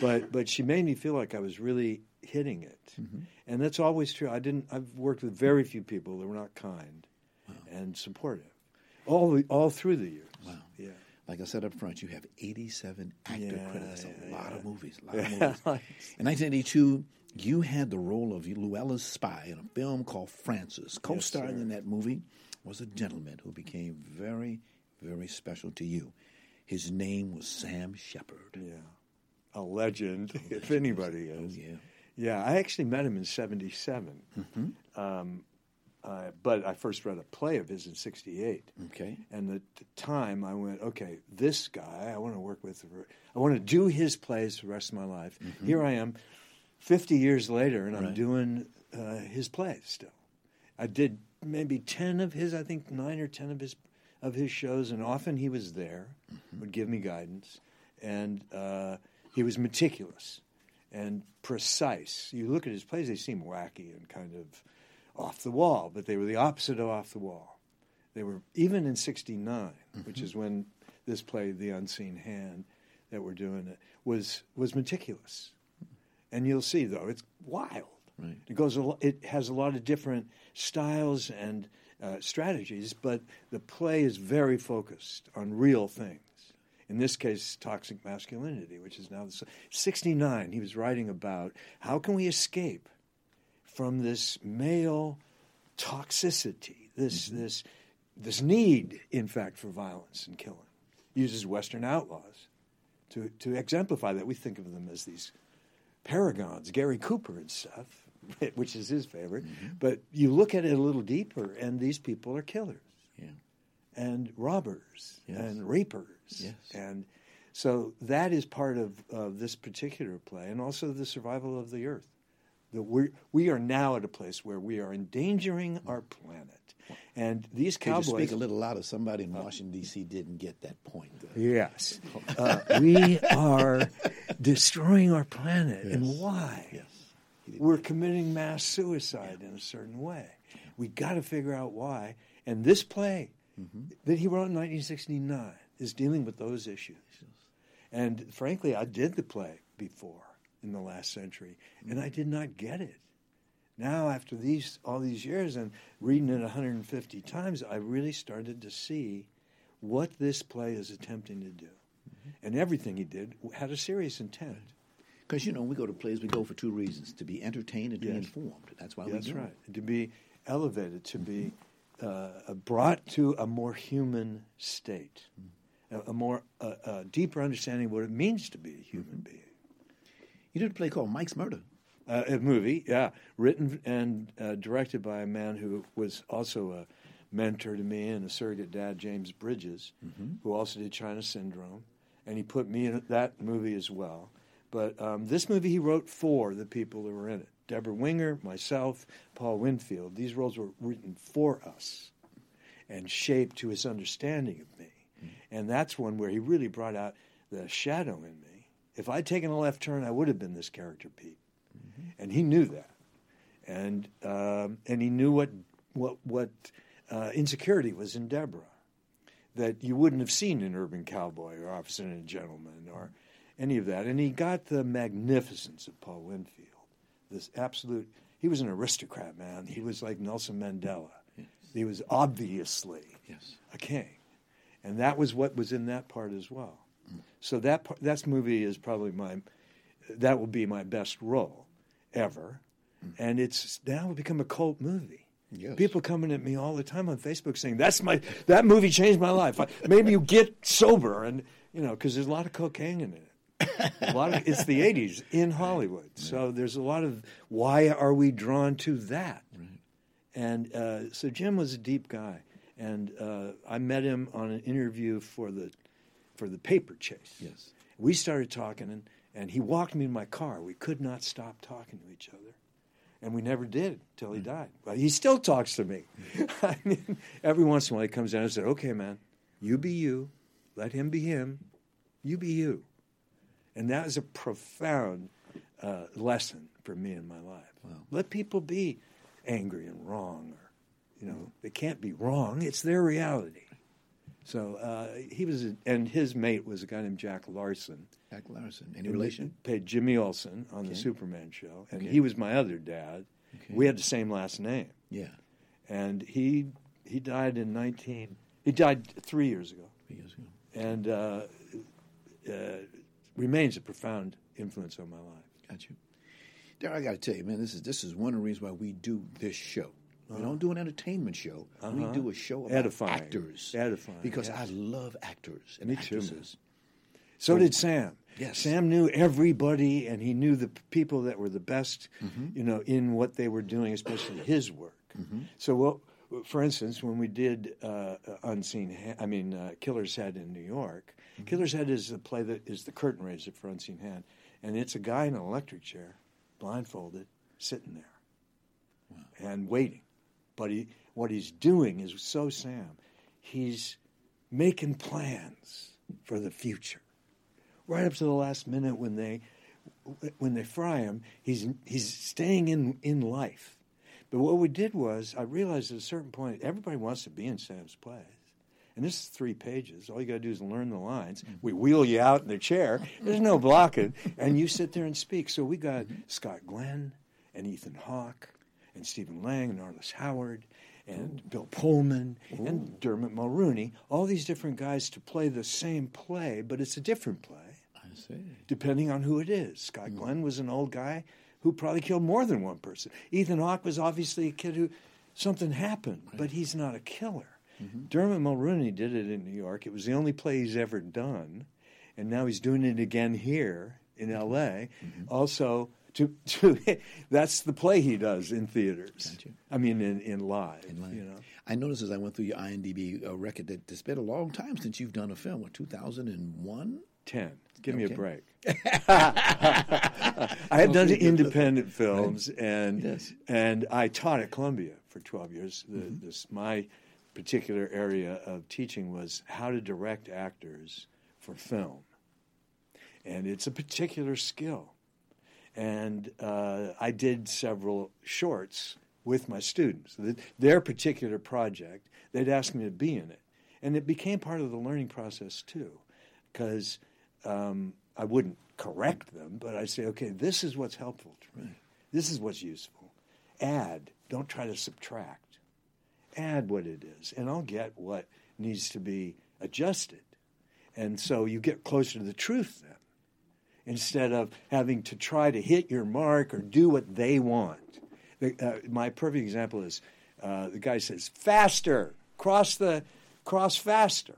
but but she made me feel like I was really hitting it, mm-hmm. and that's always true. I didn't. I've worked with very few people that were not kind and supportive, all the, all through the years. Wow. Yeah. Like I said up front, you have 87 actor Yeah, credits, a yeah, lot yeah. of movies, a lot of <laughs> movies. In 1982, you had the role of Luella's spy in a film called Frances. Co-starring sir. in that movie was a gentleman who became very, very special to you. His name was Sam Shepard. Yeah. A legend, <laughs> if anybody is. yeah. Yeah, I actually met him in 77. Mm-hmm. Um, uh, but I first read a play of his in 68. Okay. And at the time, I went, okay, this guy, I want to work with, I want to do his plays for the rest of my life. Here I am, 50 years later, and I'm doing uh, his plays still. I did maybe 10 of his, I think nine or 10 of his of his shows, and often he was there, would give me guidance, and uh, he was meticulous and precise. You look at his plays; they seem wacky and kind of off the wall, but they were the opposite of off the wall. They were even in '69, which is when this play, "The Unseen Hand," that we're doing it was was meticulous, and you'll see though it's wild. Right. It goes. A lo- it has a lot of different styles and uh, strategies, but the play is very focused on real things. In this case, toxic masculinity, which is now the 69. He was writing about how can we escape from this male toxicity, this this this need, in fact, for violence and killing. Uses Western outlaws to to exemplify that. We think of them as these paragons, Gary Cooper and stuff, <laughs> which is his favorite. Mm-hmm. But you look at it a little deeper, and these people are killers, Yeah. and robbers, Yes. and rapers, Yes. and so that is part of, of this particular play, and also the survival of the earth. That we we are now at a place where we are endangering mm. our planet, and these Could you cowboys. speak a little louder? Somebody in Washington D.C. didn't get that point. Yes. <laughs> Uh, we are destroying our planet. And why? Yes. We're committing mass suicide in a certain way. We got to figure out why. And this play Mm-hmm. that he wrote in 1969 is dealing with those issues. And frankly, I did the play before in the last century, and I did not get it. Now, after these all these years and reading it 150 times, I really started to see what this play is attempting to do. And everything he did had a serious intent. Because you know, we go to plays, we go for two reasons: to be entertained and to be informed. That's why we That's go. right. To be elevated, to be uh, brought to a more human state, a, a more uh, uh, deeper understanding of what it means to be a human being. You did a play called Mike's Murder. Uh, a movie, yeah, written and uh, directed by a man who was also a mentor to me and a surrogate dad, James Bridges, who also did China Syndrome, and he put me in that movie as well. But um, this movie he wrote for the people that were in it: Debra Winger, myself, Paul Winfield. These roles were written for us and shaped to his understanding of me, and that's one where he really brought out the shadow in me. If I'd taken a left turn, I would have been this character, Pete and he knew that, and um, and he knew what what what uh, insecurity was in Debra that you wouldn't have seen in Urban Cowboy or Officer and a Gentleman or any of that, and he got the magnificence of Paul Winfield, this absolute. He was an aristocrat, man. He was like Nelson Mandela. He was obviously Yes. a king, and that was what was in that part as well. So that part, that movie is probably my that will be my best role ever, and it's now become a cult movie. Yes. People coming at me all the time on Facebook saying that's my that movie changed my life. Maybe you get sober, and you know because there's a lot of cocaine in it. A lot of it's the '80s in Hollywood, so there's a lot of why are we drawn to that? And uh, so Jim was a deep guy, and uh, I met him on an interview for the for the paper chase. Yes. We started talking, and, and he walked me in my car. We could not stop talking to each other, and we never did till he died. But he still talks to me. <laughs> I mean, every once in a while he comes down and said, "Okay, man, you be you, let him be him, you be you," and that is a profound uh, lesson for me in my life. Let people be, angry and wrong, or you know, they can't be wrong. It's their reality. So uh, he was, a, and his mate was a guy named Jack Larson. Jack Larson. Any relation? Played Jimmy Olsen on the Superman show, and Okay. he was my other dad. Okay. We had the same last name. Yeah. and he he died in nineteen. He died three years ago. Three years ago. and uh, uh, remains a profound influence on my life. Got you. Darren, I got to tell you, man, this is this is one of the reasons why we do this show. We Uh-huh. don't do an entertainment show. Uh-huh. We do a show about Edifying. actors. Edifying, Because yes. I love actors and Me too, actresses. So Oh, did Sam. Yes. Sam knew everybody, and he knew the people that were the best, Mhm. you know, in what they were doing, especially his work. Mhm. So, well, for instance, when we did uh, Unseen, ha- I mean, uh, Killer's Head in New York, Mm-hmm. Killer's Head is the play that is the curtain raiser for Unseen Hand, and it's a guy in an electric chair, blindfolded, sitting there, and waiting. But he, what he's doing is so Sam. He's making plans for the future, right up to the last minute when they when they fry him. He's he's staying in in life. But what we did was, I realized at a certain point, everybody wants to be in Sam's plays. And this is three pages. All you got to do is learn the lines. Mm-hmm. We wheel you out in the chair. There's no blocking. And you sit there and speak. So we got mm-hmm. Scott Glenn and Ethan Hawke and Stephen Lang and Arliss Howard and Bill Pullman and Dermot Mulroney. All these different guys to play the same play, but it's a different play see. depending on who it is. Scott hmm. Glenn was an old guy who probably killed more than one person. Ethan Hawke was obviously a kid who something happened, but he's not a killer. Mm-hmm. Dermot Mulroney did it in New York. It was the only play he's ever done, and now he's doing it again here in mm-hmm. L.A. Mm-hmm. Also, to, to <laughs> that's the play he does in theaters. I mean, in, in live. You know. I noticed as I went through your IMDb uh, record that it's been a long time since you've done a film. What, 2001? Ten. Give me a break. <laughs> I had done Okay. independent films, and Yes. and I taught at Columbia for twelve years. The, Mm-hmm. this my particular area of teaching was how to direct actors for film, and it's a particular skill. And uh, I did several shorts with my students. Th- Their particular project, they'd ask me to be in it, and it became part of the learning process too, because um, I wouldn't correct them, but I'd say, okay, this is what's helpful to me. This is what's useful. Add. Don't try to subtract. Add what it is, and I'll get what needs to be adjusted. And so you get closer to the truth then, instead of having to try to hit your mark or do what they want. The, uh, my perfect example is uh, the guy says, faster, cross the, cross faster.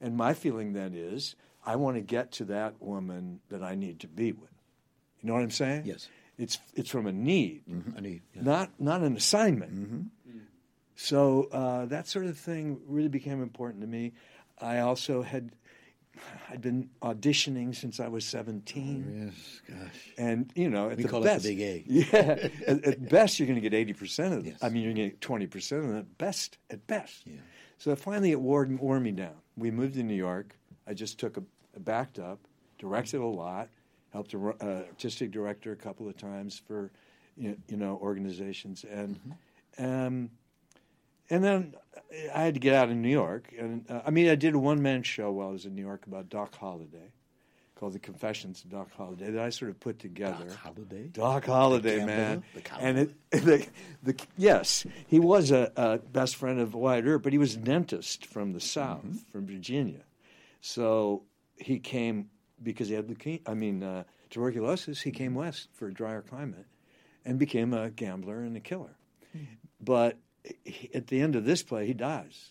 And my feeling then is, I want to get to that woman that I need to be with. You know what I'm saying? Yes. It's it's from a need, I need. not not an assignment. So uh, that sort of thing really became important to me. I also had I'd been auditioning since I was 17. Yes, gosh. And you know, at We the best, the big A. <laughs> Yeah, at, at best you're going to get eighty percent of it. Yes. I mean, you're going to get twenty percent of it. Best at best. Yeah. So finally, it wore, wore me down. We moved to New York. I just took a, a backed up, directed a lot, helped a uh, artistic director a couple of times for you know, organizations, and Mm-hmm. um, and then I had to get out of New York. And uh, I mean, I did a one man show while I was in New York about Doc Holliday, called The Confessions of Doc Holliday, that I sort of put together. Doc Holliday? Doc Holliday, man. The and it, <laughs> the, the, yes, he was a, a best friend of Wyatt Earp, but he was a dentist from the South, Mm-hmm. from Virginia. So he came because he had leukemia, I mean, uh, tuberculosis. He came west for a drier climate and became a gambler and a killer. But he, at the end of this play, he dies.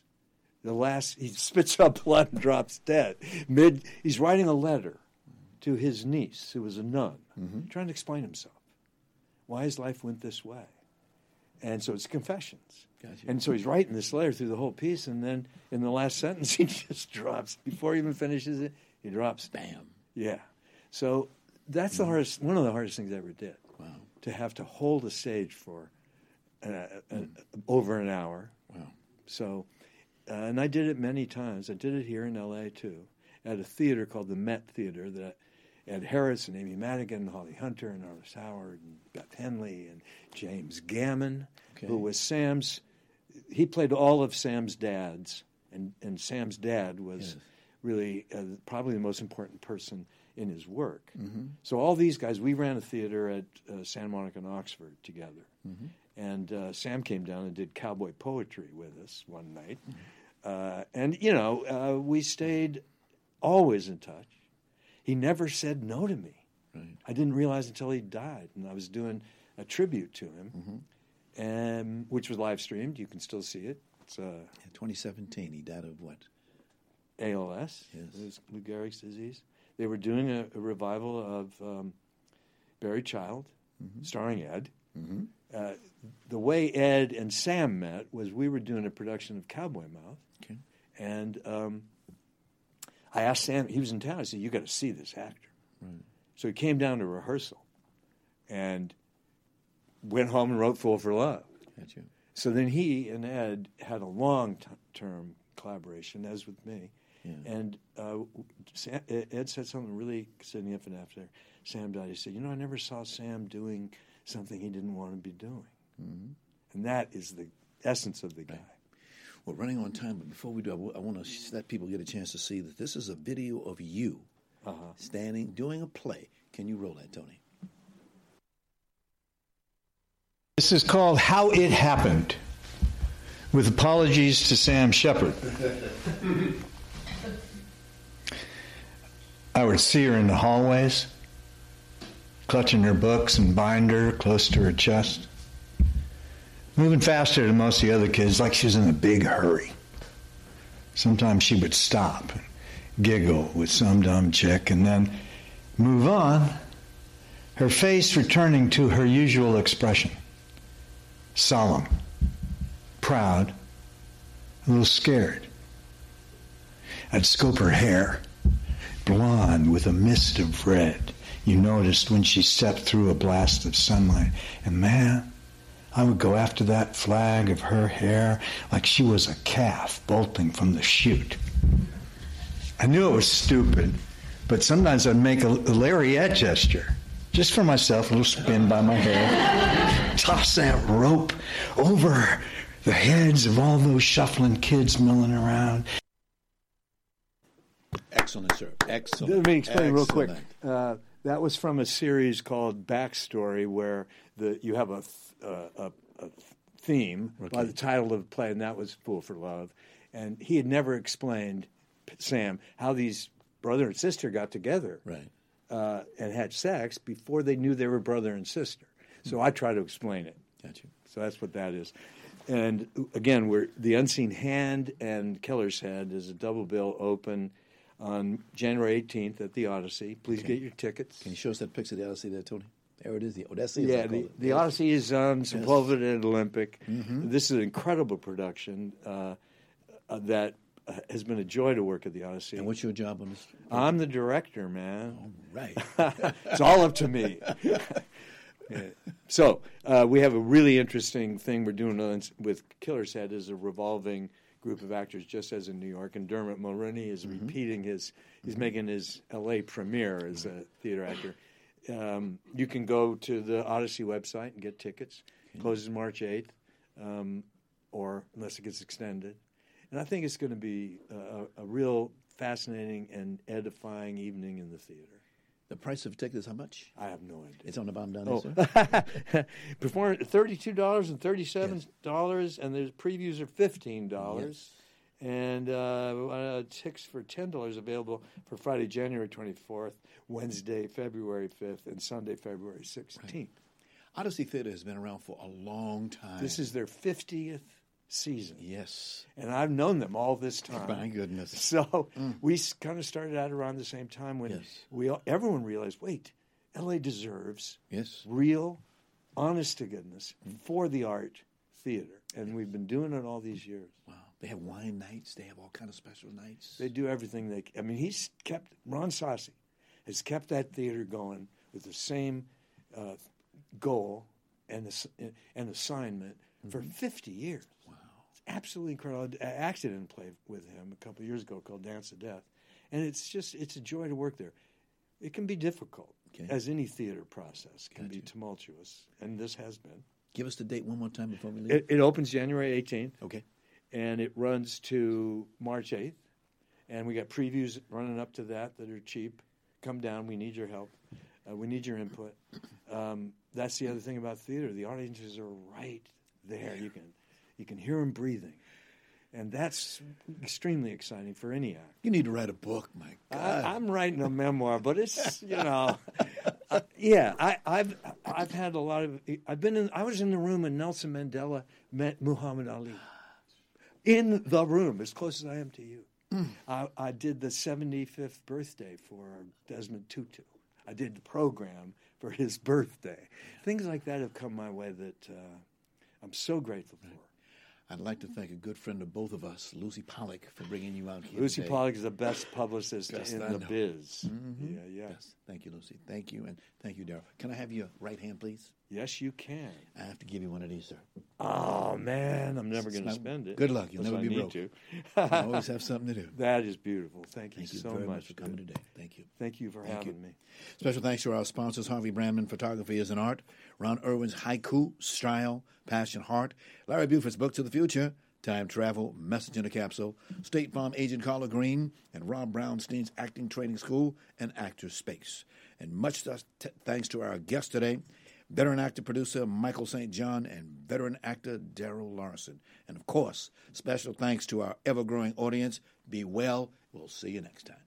The last, he <laughs> spits up blood and drops dead. Mid, he's writing a letter to his niece, who was a nun, trying to explain himself, why his life went this way. And so it's confessions. Gotcha. And so he's writing this letter through the whole piece, and then in the last sentence, <laughs> he just drops. Before he even finishes it, he drops. Bam. Yeah. So that's the hardest, one of the hardest things I ever did. Wow. To have to hold a stage for uh, uh, over an hour. Wow. So, uh, and I did it many times. I did it here in L.A. too, at a theater called the Met Theater that Ed Harris and Amy Madigan, and Holly Hunter and Arliss Howard and Beth Henley and James Gammon, Okay. who was Sam's. He played all of Sam's dads, and and Sam's dad was really uh, probably the most important person in his work. Mhm. So all these guys, we ran a theater at uh, Santa Monica and Oxford together, Mhm. and uh, Sam came down and did cowboy poetry with us one night, uh, and you know uh, we stayed always in touch. He never said no to me. I didn't realize until he died, and I was doing a tribute to him, and which was live streamed. You can still see it. It's uh, 2017. He died of what? ALS. Yes. Lou Gehrig's disease. They were doing a, a revival of um, Buried Child, starring Ed. Mm-hmm. Uh, the way Ed and Sam met was we were doing a production of Cowboy Mouth, Okay. and um, I asked Sam. He was in town. I said, "You got to see this actor." Right. So he came down to rehearsal, and went home and wrote "Fool for Love." Gotcha. So then he and Ed had a long-term collaboration, as with me. And uh, Sam, Ed said something really significant after Sam died. He said, "You know, I never saw Sam doing something he didn't want to be doing." Mhm. And that is the essence of the guy. We're running on time, but before we do, I want to let people get a chance to see that this is a video of you Uh-huh. standing doing a play. Can you roll that, Tony? This is called How It Happened, with apologies to Sam Shepard. <laughs> I would see her in the hallways, clutching her books and binder close to her chest, moving faster than most of the other kids, like she was in a big hurry. Sometimes she would stop, and giggle with some dumb chick, and then move on, her face returning to her usual expression solemn, proud, a little scared. I'd scope her hair, blonde with a mist of red. You noticed when she stepped through a blast of sunlight. And man, I would go after that flag of her hair like she was a calf bolting from the chute. I knew it was stupid, but sometimes I'd make a, lariat gesture. Just for myself, a little spin by my hair. <laughs> Toss that rope over the heads of all those shuffling kids milling around. Excellent, sir. Excellent. Let me explain real quick. Uh, that was from a series called Backstory, where the you have a th- uh, a, a theme by the title of the play, and that was "Fool for Love." And he had never explained Sam how these brother and sister got together, right, uh, and had sex before they knew they were brother and sister. So I try to explain it. Gotcha. So that's what that is. And again, we're the Unseen Hand and Killer's Head is a double bill open on January 18th at the Odyssey. Please Okay. get your tickets. Can you show us that picture of the Odyssey there, Tony? There it is, the Odyssey. Yeah, the, the Odyssey is on Yes. Sepulveda and Olympic. Mhm. This is an incredible production uh, uh, that uh, has been a joy to work at the Odyssey. And what's your job on this? I'm the director, man. All right. <laughs> it's all up to me. <laughs> Yeah. So uh, we have a really interesting thing we're doing on- with Killer's Head is a revolving group of actors, just as in New York. And Dermot Mulroney is Mm-hmm. repeating his. He's making his L.A. premiere as a theater actor. Um, you can go to the Odyssey website and get tickets. Closes March eighth, um, or unless it gets extended. And I think it's going to be a, a real fascinating and edifying evening in the theater. The price of tickets, how much? I have no idea. It's on the bottom down Oh, there, sir. <laughs> before thirty-two dollars and thirty-seven dollars, and the previews are fifteen dollars, and uh, uh, tickets for ten dollars available for Friday, January twenty-fourth, Wednesday, February fifth, and Sunday, February sixteenth. Odyssey Theater has been around for a long time. This is their fiftieth season. Yes, and I've known them all this time. My goodness. <laughs> So we kind of started out around the same time when Yes. we all, everyone realized, wait, L.A. deserves yes real, honest to goodness for the art theater, and we've been doing it all these years. Wow, they have wine nights. They have all kind of special nights. They do everything they. I mean, he's kept Ron Sossi has kept that theater going with the same uh, goal and and assignment for Mm-hmm. 50 years. Absolutely incredible. I acted in a play with him a couple years ago called Dance of Death, and it's just it's a joy to work there. It can be difficult, Okay. as any theater process can be tumultuous, and this has been. Give us the date one more time before we leave. It, it opens January 18th. Okay. And it runs to March 8th. And we got previews running up to that that are cheap. Come down. We need your help. Uh, we need your input. Um, that's the other thing about theater. The audiences are right there. You can, you can hear him breathing. And that's extremely exciting for any actor. You need to write a book, Mike. I, I'm writing a memoir, but it's <laughs> you know, uh, yeah. I, I've I've had a lot of. I've been in. I was in the room when Nelson Mandela met Muhammad Ali. In the room, as close as I am to you. I, I did the 75th birthday for Desmond Tutu. I did the program for his birthday. Things like that have come my way that uh, I'm so grateful for. I'd like to thank a good friend of both of us, Lucy Pollak, for bringing you out here. Lucy today. Pollak is the best publicist Best in I the know. biz. Mhm. Yeah, yeah. Yes. Thank you, Lucy. Thank you, and thank you, Darrell. Can I have your right hand, please? Yes, you can. I have to give you one of these, sir. Oh man, I'm never going to spend it. Good luck. You'll never I be need broke. to. I <laughs> always have something to do. That is beautiful. Thank you Thank you so very much much for coming today. Thank you. Thank you for Thank having you. me. Special thanks to our sponsors, Harvey Brandman Photography is an Art, Ron Irwin's Haiku, Style, Passion, Heart, Larry Buford's Book to the Future, Time Travel, Message in a Capsule, State Farm Agent Carla Green, and Rob Brownstein's Acting Training School and Actors Space. And much th- thanks to our guest today, veteran actor producer Michael St. John and veteran actor Darrell Larson. And of course, special thanks to our ever growing audience. Be well. We'll see you next time.